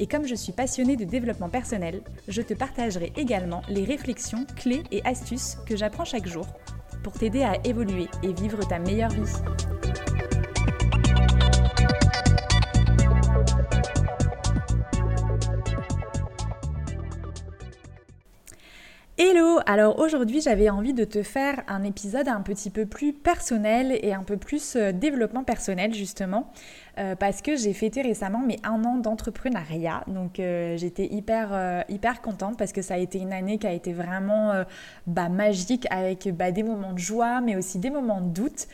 Et comme je suis passionnée de développement personnel, je te partagerai également les réflexions, clés et astuces que j'apprends chaque jour pour t'aider à évoluer et vivre ta meilleure vie. Hello Alors aujourd'hui j'avais envie de te faire un épisode un petit peu plus personnel et un peu plus euh, développement personnel justement. Euh, parce que j'ai fêté récemment mes un an d'entrepreneuriat. Donc euh, j'étais hyper, hyper contente parce que ça a été une année qui a été vraiment bah, magique avec bah, des moments de joie, mais aussi des moments de doute,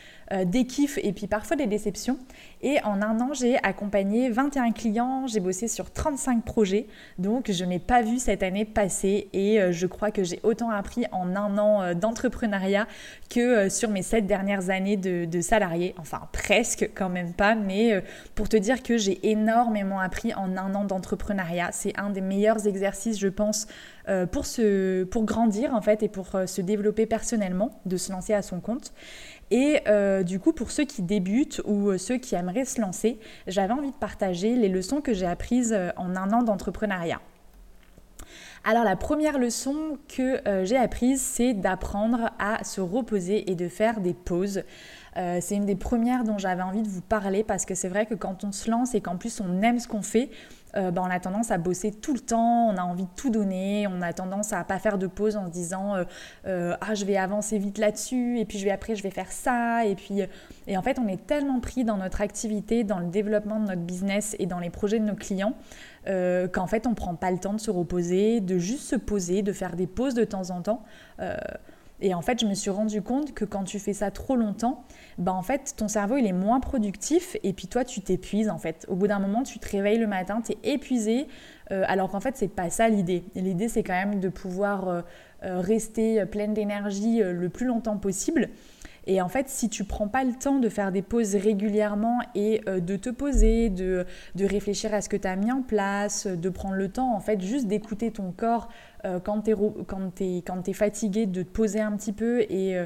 des kiffs et puis parfois des déceptions. Et en un an, j'ai accompagné 21 clients, j'ai bossé sur 35 projets. Donc je n'ai pas vu cette année passer et je crois que j'ai autant appris en un an d'entrepreneuriat que sur mes sept dernières années de, salarié. Enfin presque quand même pas, mais pour te dire que j'ai énormément appris en un an d'entrepreneuriat. C'est un des meilleurs exercices, je pense, euh, pour, se, grandir en fait et pour euh, se développer personnellement, de se lancer à son compte. Et euh, du coup, pour ceux qui débutent ou ceux qui aimeraient se lancer, j'avais envie de partager les leçons que j'ai apprises en un an d'entrepreneuriat. Alors la première leçon que j'ai apprise, c'est d'apprendre à se reposer et de faire des pauses. Euh, c'est une des premières dont j'avais envie de vous parler parce que c'est vrai que quand on se lance et qu'en plus on aime ce qu'on fait, euh, ben, on a tendance à bosser tout le temps, on a envie de tout donner, on a tendance à pas faire de pause en se disant euh, ah je vais avancer vite là-dessus et puis je vais après je vais faire ça et puis et en fait on est tellement pris dans notre activité, dans le développement de notre business et dans les projets de nos clients qu'en fait on prend pas le temps de se reposer, de juste se poser, de faire des pauses de temps en temps. Et en fait, je me suis rendu compte que quand tu fais ça trop longtemps, bah en fait, ton cerveau, il est moins productif et puis toi, tu t'épuises en fait. Au bout d'un moment, tu te réveilles le matin, tu es épuisé, euh, alors qu'en fait, c'est pas ça l'idée. L'idée, c'est quand même de pouvoir euh, euh, rester pleine d'énergie le plus longtemps possible. Et en fait, si tu prends pas le temps de faire des pauses régulièrement et de te poser, de, de réfléchir à ce que tu as mis en place, de prendre le temps, en fait, juste d'écouter ton corps quand tu es, fatigué, de te poser un petit peu et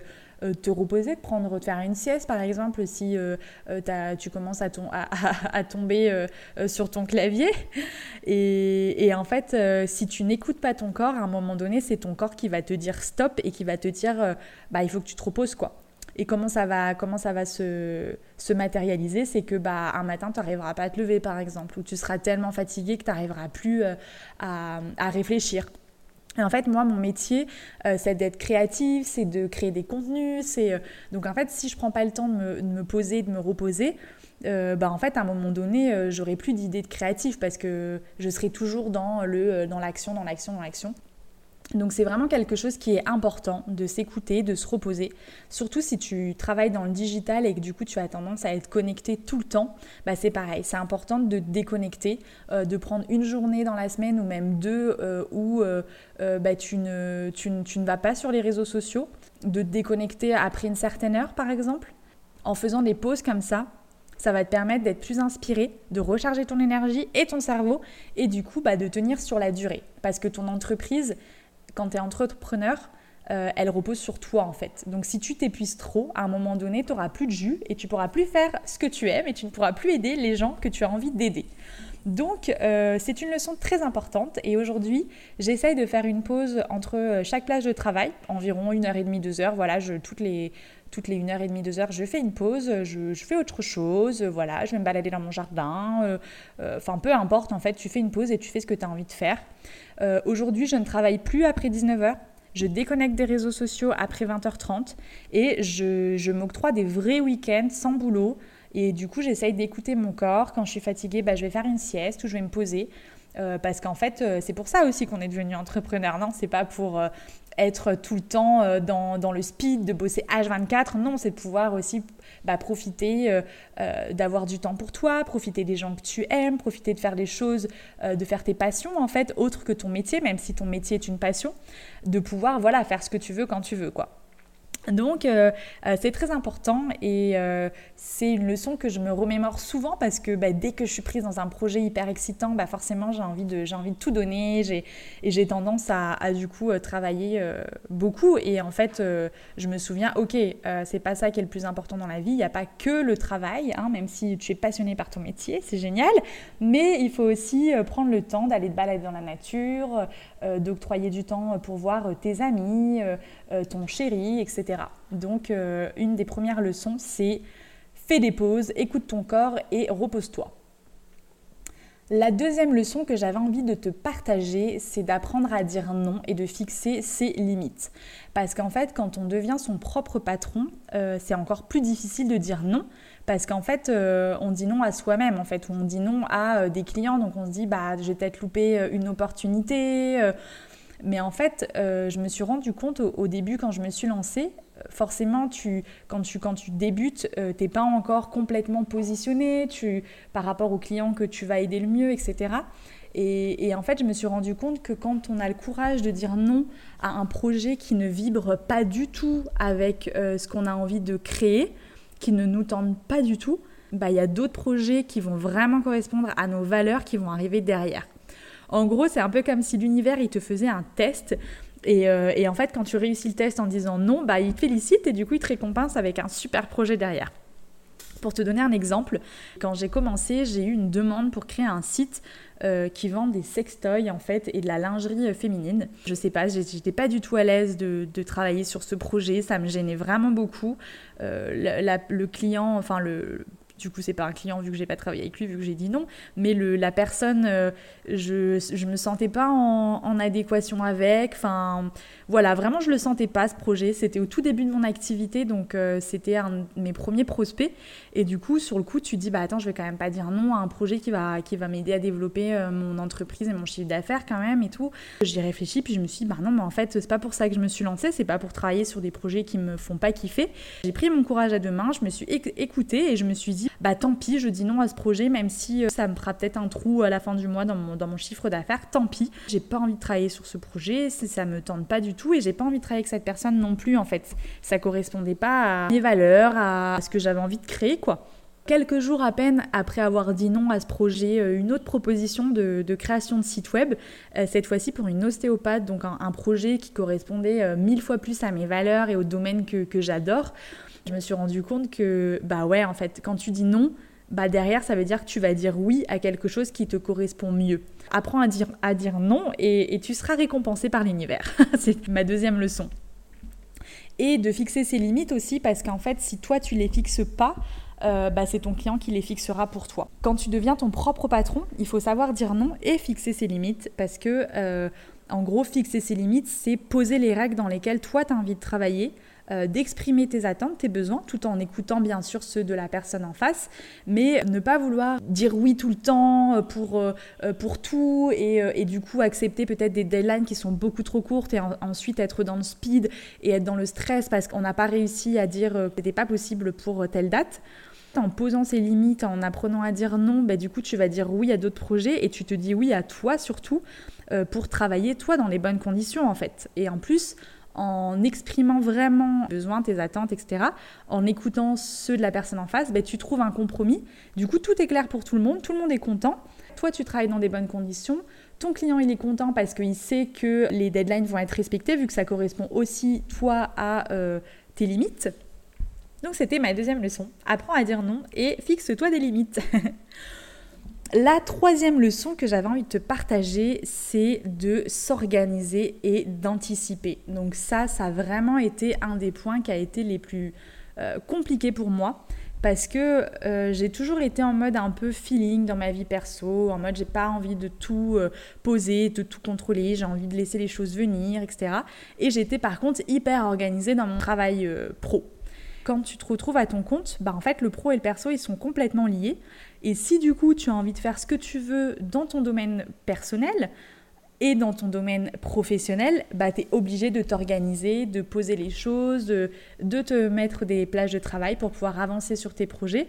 euh, te reposer, de prendre, de faire une sieste par exemple si euh, euh, tu commences à, tomber sur ton clavier. Et, en fait, si tu n'écoutes pas ton corps, à un moment donné, c'est ton corps qui va te dire stop et qui va te dire bah il faut que tu te reposes quoi. Et comment ça va, se, se matérialiser C'est que bah, un matin, tu n'arriveras pas à te lever, par exemple, ou tu seras tellement fatigué que tu n'arriveras plus à, réfléchir. Et en fait, moi, mon métier, euh, c'est d'être créative, c'est de créer des contenus. C'est euh, donc en fait, si je prends pas le temps de me, poser, de me reposer, euh, bah en fait, à un moment donné, j'aurai plus d'idées de créatif parce que je serai toujours dans l'action, dans l'action, dans l'action. Donc c'est vraiment quelque chose qui est important de s'écouter, de se reposer. Surtout si tu travailles dans le digital et que du coup tu as tendance à être connecté tout le temps, bah c'est pareil, c'est important de déconnecter, euh, de prendre une journée dans la semaine ou même deux euh, où euh, bah, tu, ne, tu, tu ne vas pas sur les réseaux sociaux, de te déconnecter après une certaine heure par exemple. En faisant des pauses comme ça, ça va te permettre d'être plus inspiré, de recharger ton énergie et ton cerveau et du coup bah, de tenir sur la durée. Parce que ton entreprise, quand tu es entrepreneur, euh, elle repose sur toi en fait. Donc si tu t'épuises trop, à un moment donné, tu n'auras plus de jus et tu pourras plus faire ce que tu aimes et tu ne pourras plus aider les gens que tu as envie d'aider. Donc euh, c'est une leçon très importante et aujourd'hui j'essaye de faire une pause entre euh, chaque plage de travail, environ une heure et demie, deux heures. Voilà, je, toutes les toutes les 1 heure et demie, 2 heures, je fais une pause, je, fais autre chose, voilà, je vais me balader dans mon jardin, enfin peu importe en fait, tu fais une pause et tu fais ce que tu as envie de faire. Euh, aujourd'hui, je ne travaille plus après 19h. Je déconnecte des réseaux sociaux après 20h30 et je, m'octroie des vrais week-ends sans boulot. Et du coup, j'essaye d'écouter mon corps. Quand je suis fatiguée, bah, je vais faire une sieste ou je vais me poser. parce qu'en fait, c'est pour ça aussi qu'on est devenu entrepreneur, non? C'est pas pour être tout le temps dans, dans, le speed, de bosser H24. Non, c'est de pouvoir aussi bah, profiter d'avoir du temps pour toi, profiter des gens que tu aimes, profiter de faire des choses, de faire tes passions en fait, autres que ton métier, même si ton métier est une passion, de pouvoir voilà faire ce que tu veux quand tu veux quoi. Donc euh, euh, c'est très important et euh, c'est une leçon que je me remémore souvent parce que bah, dès que je suis prise dans un projet hyper excitant, bah, forcément j'ai envie, de, envie de tout donner et j'ai tendance à, du coup travailler beaucoup et en fait je me souviens ok c'est pas ça qui est le plus important dans la vie, il n'y a pas que le travail, hein, même si tu es passionné par ton métier, c'est génial, mais il faut aussi prendre le temps d'aller te balader dans la nature, d'octroyer du temps pour voir tes amis, ton chéri, etc. Donc euh, une des premières leçons, c'est fais des pauses, écoute ton corps et repose-toi. La deuxième leçon que j'avais envie de te partager, c'est d'apprendre à dire non et de fixer ses limites. Parce qu'en fait, quand on devient son propre patron, euh, c'est encore plus difficile de dire non. Parce qu'en fait, euh, on dit non à soi-même, en fait, ou on dit non à des clients. Donc on se dit, bah, j'ai peut-être loupé une opportunité. Mais en fait, euh, je me suis rendu compte au, début quand je me suis lancée, euh, forcément, tu, quand, tu, quand tu débutes, euh, tu n'es pas encore complètement positionné tu, par rapport au client que tu vas aider le mieux, etc. Et, en fait, je me suis rendu compte que quand on a le courage de dire non à un projet qui ne vibre pas du tout avec ce qu'on a envie de créer, qui ne nous tente pas du tout, bah, il y a d'autres projets qui vont vraiment correspondre à nos valeurs qui vont arriver derrière. En gros, c'est un peu comme si l'univers, il te faisait un test. Euh, et, en fait, quand tu réussis le test en disant non, bah, il te félicite et du coup, il te récompense avec un super projet derrière. Pour te donner un exemple, quand j'ai commencé, j'ai eu une demande pour créer un site euh, qui vend des sextoys en fait et de la lingerie euh, féminine. Je sais pas, j'étais pas du tout à l'aise de, travailler sur ce projet, ça me gênait vraiment beaucoup. le client, enfin le du coup, c'est pas un client vu que j'ai pas travaillé avec lui, vu que j'ai dit non. Mais le, la personne, euh, je, je me sentais pas en, adéquation avec. Enfin, voilà, vraiment, je le sentais pas ce projet. C'était au tout début de mon activité, donc euh, c'était un de mes premiers prospects. Et du coup, sur le coup, tu te dis, bah attends, je vais quand même pas dire non à un projet qui va, qui va m'aider à développer euh, mon entreprise et mon chiffre d'affaires quand même et tout. J'y réfléchi, puis je me suis dit, bah non, mais en fait, c'est pas pour ça que je me suis lancée, c'est pas pour travailler sur des projets qui me font pas kiffer. J'ai pris mon courage à deux mains, je me suis écoutée et je me suis dit, bah tant pis, je dis non à ce projet, même si euh, ça me fera peut-être un trou à la fin du mois dans mon, dans mon chiffre d'affaires, tant pis. J'ai pas envie de travailler sur ce projet, ça me tente pas du tout et j'ai pas envie de travailler avec cette personne non plus en fait. Ça correspondait pas à mes valeurs, à ce que j'avais envie de créer quoi. Quelques jours à peine après avoir dit non à ce projet, euh, une autre proposition de, création de site web, euh, cette fois-ci pour une ostéopathe, donc un, projet qui correspondait mille fois plus à mes valeurs et au domaine que, que j'adore je me suis rendu compte que, bah ouais, en fait, quand tu dis non, bah derrière, ça veut dire que tu vas dire oui à quelque chose qui te correspond mieux. Apprends à dire, à dire non et, tu seras récompensé par l'univers. C'est ma deuxième leçon. Et de fixer ses limites aussi, parce qu'en fait, si toi, tu les fixes pas, euh, bah, c'est ton client qui les fixera pour toi. Quand tu deviens ton propre patron, il faut savoir dire non et fixer ses limites parce que, euh, en gros, fixer ses limites, c'est poser les règles dans lesquelles toi, tu as envie de travailler, euh, d'exprimer tes attentes, tes besoins, tout en écoutant bien sûr ceux de la personne en face, mais ne pas vouloir dire oui tout le temps euh, pour, euh, pour tout et, du coup accepter peut-être des deadlines qui sont beaucoup trop courtes et ensuite être dans le speed et être dans le stress parce qu'on n'a pas réussi à dire que c'était pas possible pour telle date en posant ses limites, en apprenant à dire non, bah, du coup tu vas dire oui à d'autres projets et tu te dis oui à toi surtout pour travailler toi dans les bonnes conditions en fait. Et en plus, en exprimant vraiment tes besoins, tes attentes, etc., en écoutant ceux de la personne en face, ben, tu trouves un compromis. Du coup, tout est clair pour tout le monde, tout le monde est content. Toi, tu travailles dans des bonnes conditions. Ton client, il est content parce qu'il sait que les deadlines vont être respectées, vu que ça correspond aussi, toi, à euh, tes limites. Donc, c'était ma deuxième leçon. Apprends à dire non et fixe-toi des limites. La troisième leçon que j'avais envie de te partager, c'est de s'organiser et d'anticiper. Donc ça, ça a vraiment été un des points qui a été les plus euh, compliqués pour moi parce que euh, j'ai toujours été en mode un peu feeling dans ma vie perso, en mode j'ai pas envie de tout euh, poser, de tout contrôler, j'ai envie de laisser les choses venir, etc. Et j'étais par contre hyper organisée dans mon travail pro. Quand tu te retrouves à ton compte, bah en fait le pro et le perso ils sont complètement liés. Et si du coup tu as envie de faire ce que tu veux dans ton domaine personnel, et dans ton domaine professionnel, bah, tu es obligé de t'organiser, de poser les choses, de, te mettre des plages de travail pour pouvoir avancer sur tes projets.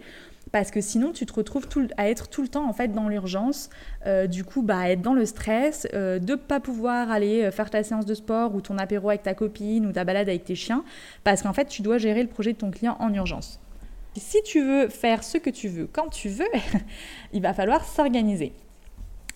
Parce que sinon, tu te retrouves à être tout le temps en fait dans l'urgence, euh, du coup, bah, être dans le stress, euh, de ne pas pouvoir aller euh, faire ta séance de sport ou ton apéro avec ta copine ou ta balade avec tes chiens, parce qu'en fait, tu dois gérer le projet de ton client en urgence. Si tu veux faire ce que tu veux quand tu veux, il va falloir s'organiser.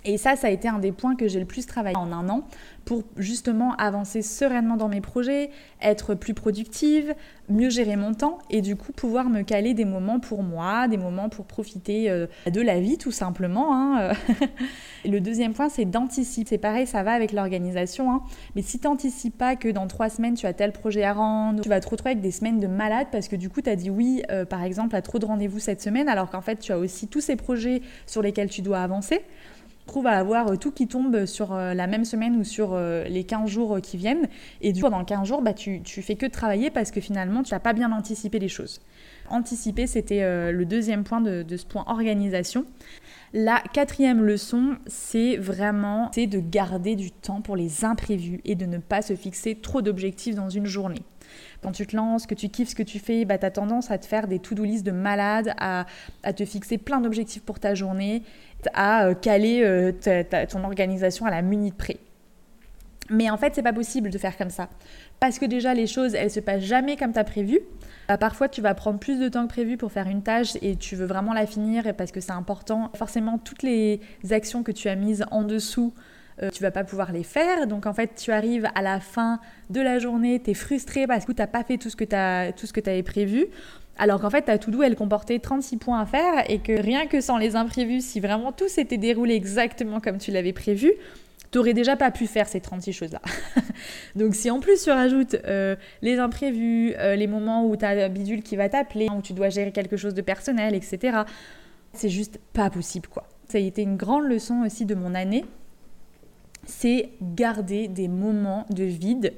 Et ça, ça a été un des points que j'ai le plus travaillé en un an pour justement avancer sereinement dans mes projets, être plus productive, mieux gérer mon temps et du coup pouvoir me caler des moments pour moi, des moments pour profiter euh, de la vie tout simplement. Hein. le deuxième point, c'est d'anticiper. C'est pareil, ça va avec l'organisation. Hein. Mais si tu n'anticipes pas que dans trois semaines, tu as tel projet à rendre, tu vas te retrouver avec des semaines de malade parce que du coup, tu as dit oui, euh, par exemple, à trop de rendez-vous cette semaine alors qu'en fait, tu as aussi tous ces projets sur lesquels tu dois avancer trouve à avoir euh, tout qui tombe sur euh, la même semaine ou sur euh, les 15 jours qui viennent. Et du coup, pendant 15 jours, bah, tu, tu fais que travailler parce que finalement, tu n'as pas bien anticipé les choses. Anticiper, c'était le deuxième point de, de, ce point organisation. La quatrième leçon, c'est vraiment de garder du temps pour les imprévus et de ne pas se fixer trop d'objectifs dans une journée quand tu te lances, que tu kiffes ce que tu fais, bah, tu as tendance à te faire des to-do list de malade, à, te fixer plein d'objectifs pour ta journée à euh, caler euh, ton organisation à la minute près. Mais en fait, c'est pas possible de faire comme ça. Parce que déjà, les choses, elles se passent jamais comme tu as prévu. Bah, parfois, tu vas prendre plus de temps que prévu pour faire une tâche et tu veux vraiment la finir parce que c'est important. Forcément, toutes les actions que tu as mises en dessous, euh, tu vas pas pouvoir les faire. Donc en fait, tu arrives à la fin de la journée, tu es frustré parce que tu n'as pas fait tout ce que tu avais prévu. Alors qu'en fait, ta to-do, elle comportait 36 points à faire et que rien que sans les imprévus, si vraiment tout s'était déroulé exactement comme tu l'avais prévu, tu n'aurais déjà pas pu faire ces 36 choses-là. Donc si en plus tu rajoutes euh, les imprévus, euh, les moments où tu as un bidule qui va t'appeler, où tu dois gérer quelque chose de personnel, etc., c'est juste pas possible quoi. Ça a été une grande leçon aussi de mon année, c'est garder des moments de vide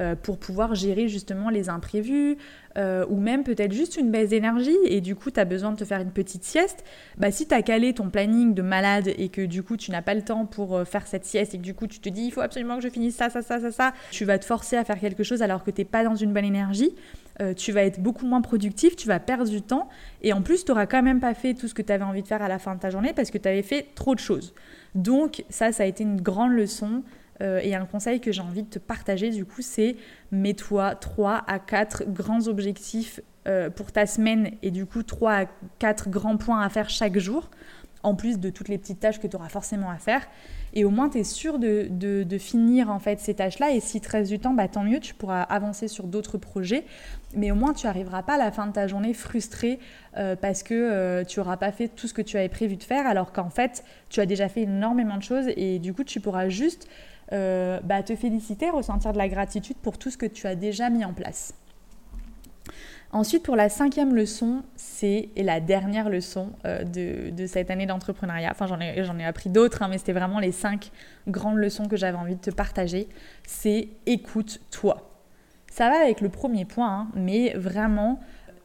euh, pour pouvoir gérer justement les imprévus euh, ou même peut-être juste une baisse d'énergie et du coup tu as besoin de te faire une petite sieste, bah si tu as calé ton planning de malade et que du coup tu n'as pas le temps pour euh, faire cette sieste et que du coup tu te dis il faut absolument que je finisse ça, ça, ça, ça, ça, tu vas te forcer à faire quelque chose alors que tu pas dans une bonne énergie, tu vas être beaucoup moins productif, tu vas perdre du temps et en plus tu n'auras quand même pas fait tout ce que tu avais envie de faire à la fin de ta journée parce que tu avais fait trop de choses. Donc ça, ça a été une grande leçon. Euh, et un conseil que j'ai envie de te partager du coup, c'est mets-toi 3 à 4 grands objectifs euh, pour ta semaine et du coup 3 à 4 grands points à faire chaque jour, en plus de toutes les petites tâches que tu auras forcément à faire. Et au moins, tu es sûr de, de, finir en fait ces tâches-là. Et si restes du temps, bah, tant mieux, tu pourras avancer sur d'autres projets. Mais au moins, tu n'arriveras pas à la fin de ta journée frustré euh, parce que tu n'auras pas fait tout ce que tu avais prévu de faire, alors qu'en fait, tu as déjà fait énormément de choses et du coup, tu pourras juste euh, bah, te féliciter, ressentir de la gratitude pour tout ce que tu as déjà mis en place. Ensuite, pour la cinquième leçon, c'est la dernière leçon euh, de, cette année d'entrepreneuriat. Enfin, j'en ai, appris d'autres, hein, mais c'était vraiment les cinq grandes leçons que j'avais envie de te partager. C'est écoute-toi. Ça va avec le premier point, hein, mais vraiment,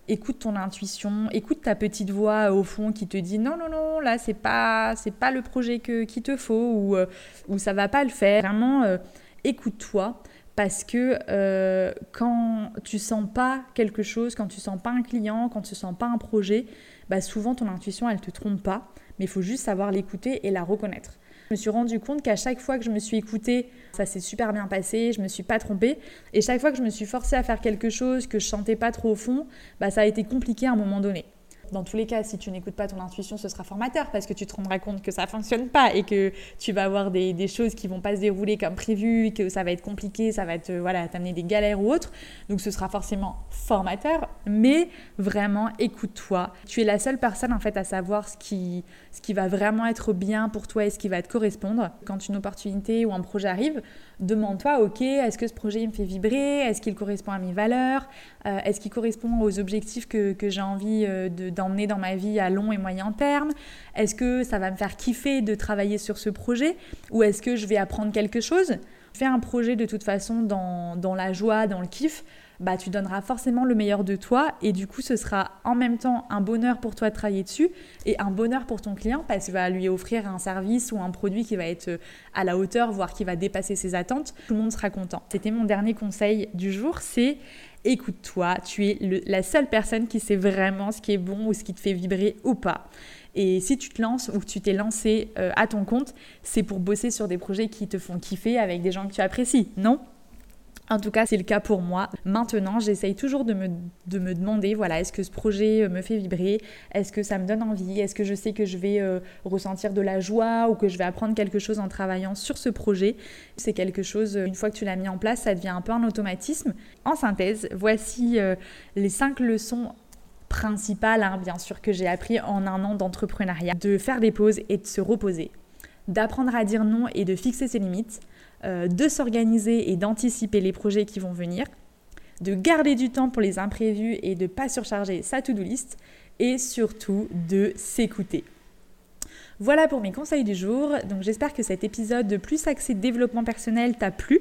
écoute ton intuition, écoute ta petite voix au fond qui te dit non non non là c'est pas pas le projet qu'il te faut ou euh, ou ça va pas le faire. Vraiment euh, écoute-toi parce que euh, quand tu sens pas quelque chose, quand tu sens pas un client, quand tu sens pas un projet, bah souvent ton intuition elle te trompe pas, mais il faut juste savoir l'écouter et la reconnaître. Je me suis rendu compte qu'à chaque fois que je me suis écoutée, ça s'est super bien passé, je me suis pas trompée. Et chaque fois que je me suis forcée à faire quelque chose que je sentais pas trop au fond, bah, ça a été compliqué à un moment donné dans tous les cas, si tu n'écoutes pas ton intuition, ce sera formateur parce que tu te rendras compte que ça fonctionne pas et que tu vas avoir des, choses qui vont pas se dérouler comme prévu, que ça va être compliqué, ça va te voilà, t'amener des galères ou autres. Donc ce sera forcément formateur, mais vraiment écoute-toi. Tu es la seule personne en fait à savoir ce qui, va vraiment être bien pour toi et ce qui va te correspondre. Quand une opportunité ou un projet arrive, demande-toi, ok, est-ce que ce projet me fait vibrer? Est-ce qu'il correspond à mes valeurs? Euh, Est-ce qu'il correspond aux objectifs que, que j'ai envie euh, d'emmener dans ma vie à long et moyen terme? Est-ce que ça va me faire kiffer de travailler sur ce projet? Ou est-ce que je vais apprendre quelque chose? Fais un projet de toute façon dans, dans la joie, dans le kiff. bah tu donneras forcément le meilleur de toi et du coup ce sera en même temps un bonheur pour toi de travailler dessus et un bonheur pour ton client parce qu'il va lui offrir un service ou un produit qui va être à la hauteur, voire qui va dépasser ses attentes. Tout le monde sera content. C'était mon dernier conseil du jour, c'est écoute-toi, tu es la seule personne qui sait vraiment ce qui est bon ou ce qui te fait vibrer ou pas. Et si tu te lances ou que tu t'es lancé euh, à ton compte, c'est pour bosser sur des projets qui te font kiffer avec des gens que tu apprécies, non? En tout cas, c'est le cas pour moi. Maintenant, j'essaye toujours de me, de me demander, voilà, est-ce que ce projet euh, me fait vibrer? Est-ce que ça me donne envie? Est-ce que je sais que je vais euh, ressentir de la joie ou que je vais apprendre quelque chose en travaillant sur ce projet? C'est quelque chose, une fois que tu l'as mis en place, ça devient un peu un automatisme. En synthèse, voici les cinq leçons principale, hein, bien sûr, que j'ai appris en un an d'entrepreneuriat, de faire des pauses et de se reposer, d'apprendre à dire non et de fixer ses limites, euh, de s'organiser et d'anticiper les projets qui vont venir, de garder du temps pour les imprévus et de ne pas surcharger sa to-do list, et surtout de s'écouter. Voilà pour mes conseils du jour. Donc j'espère que cet épisode de plus axé développement personnel t'a plu.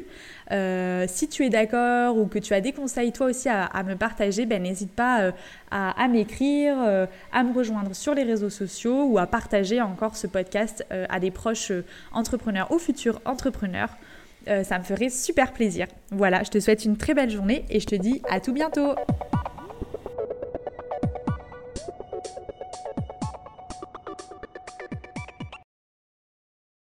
Euh, si tu es d'accord ou que tu as des conseils toi aussi à, me partager, ben, n'hésite pas euh, à, m'écrire, euh, à me rejoindre sur les réseaux sociaux ou à partager encore ce podcast à des proches entrepreneurs ou futurs entrepreneurs. ça me ferait super plaisir. Voilà, je te souhaite une très belle journée et je te dis à tout bientôt.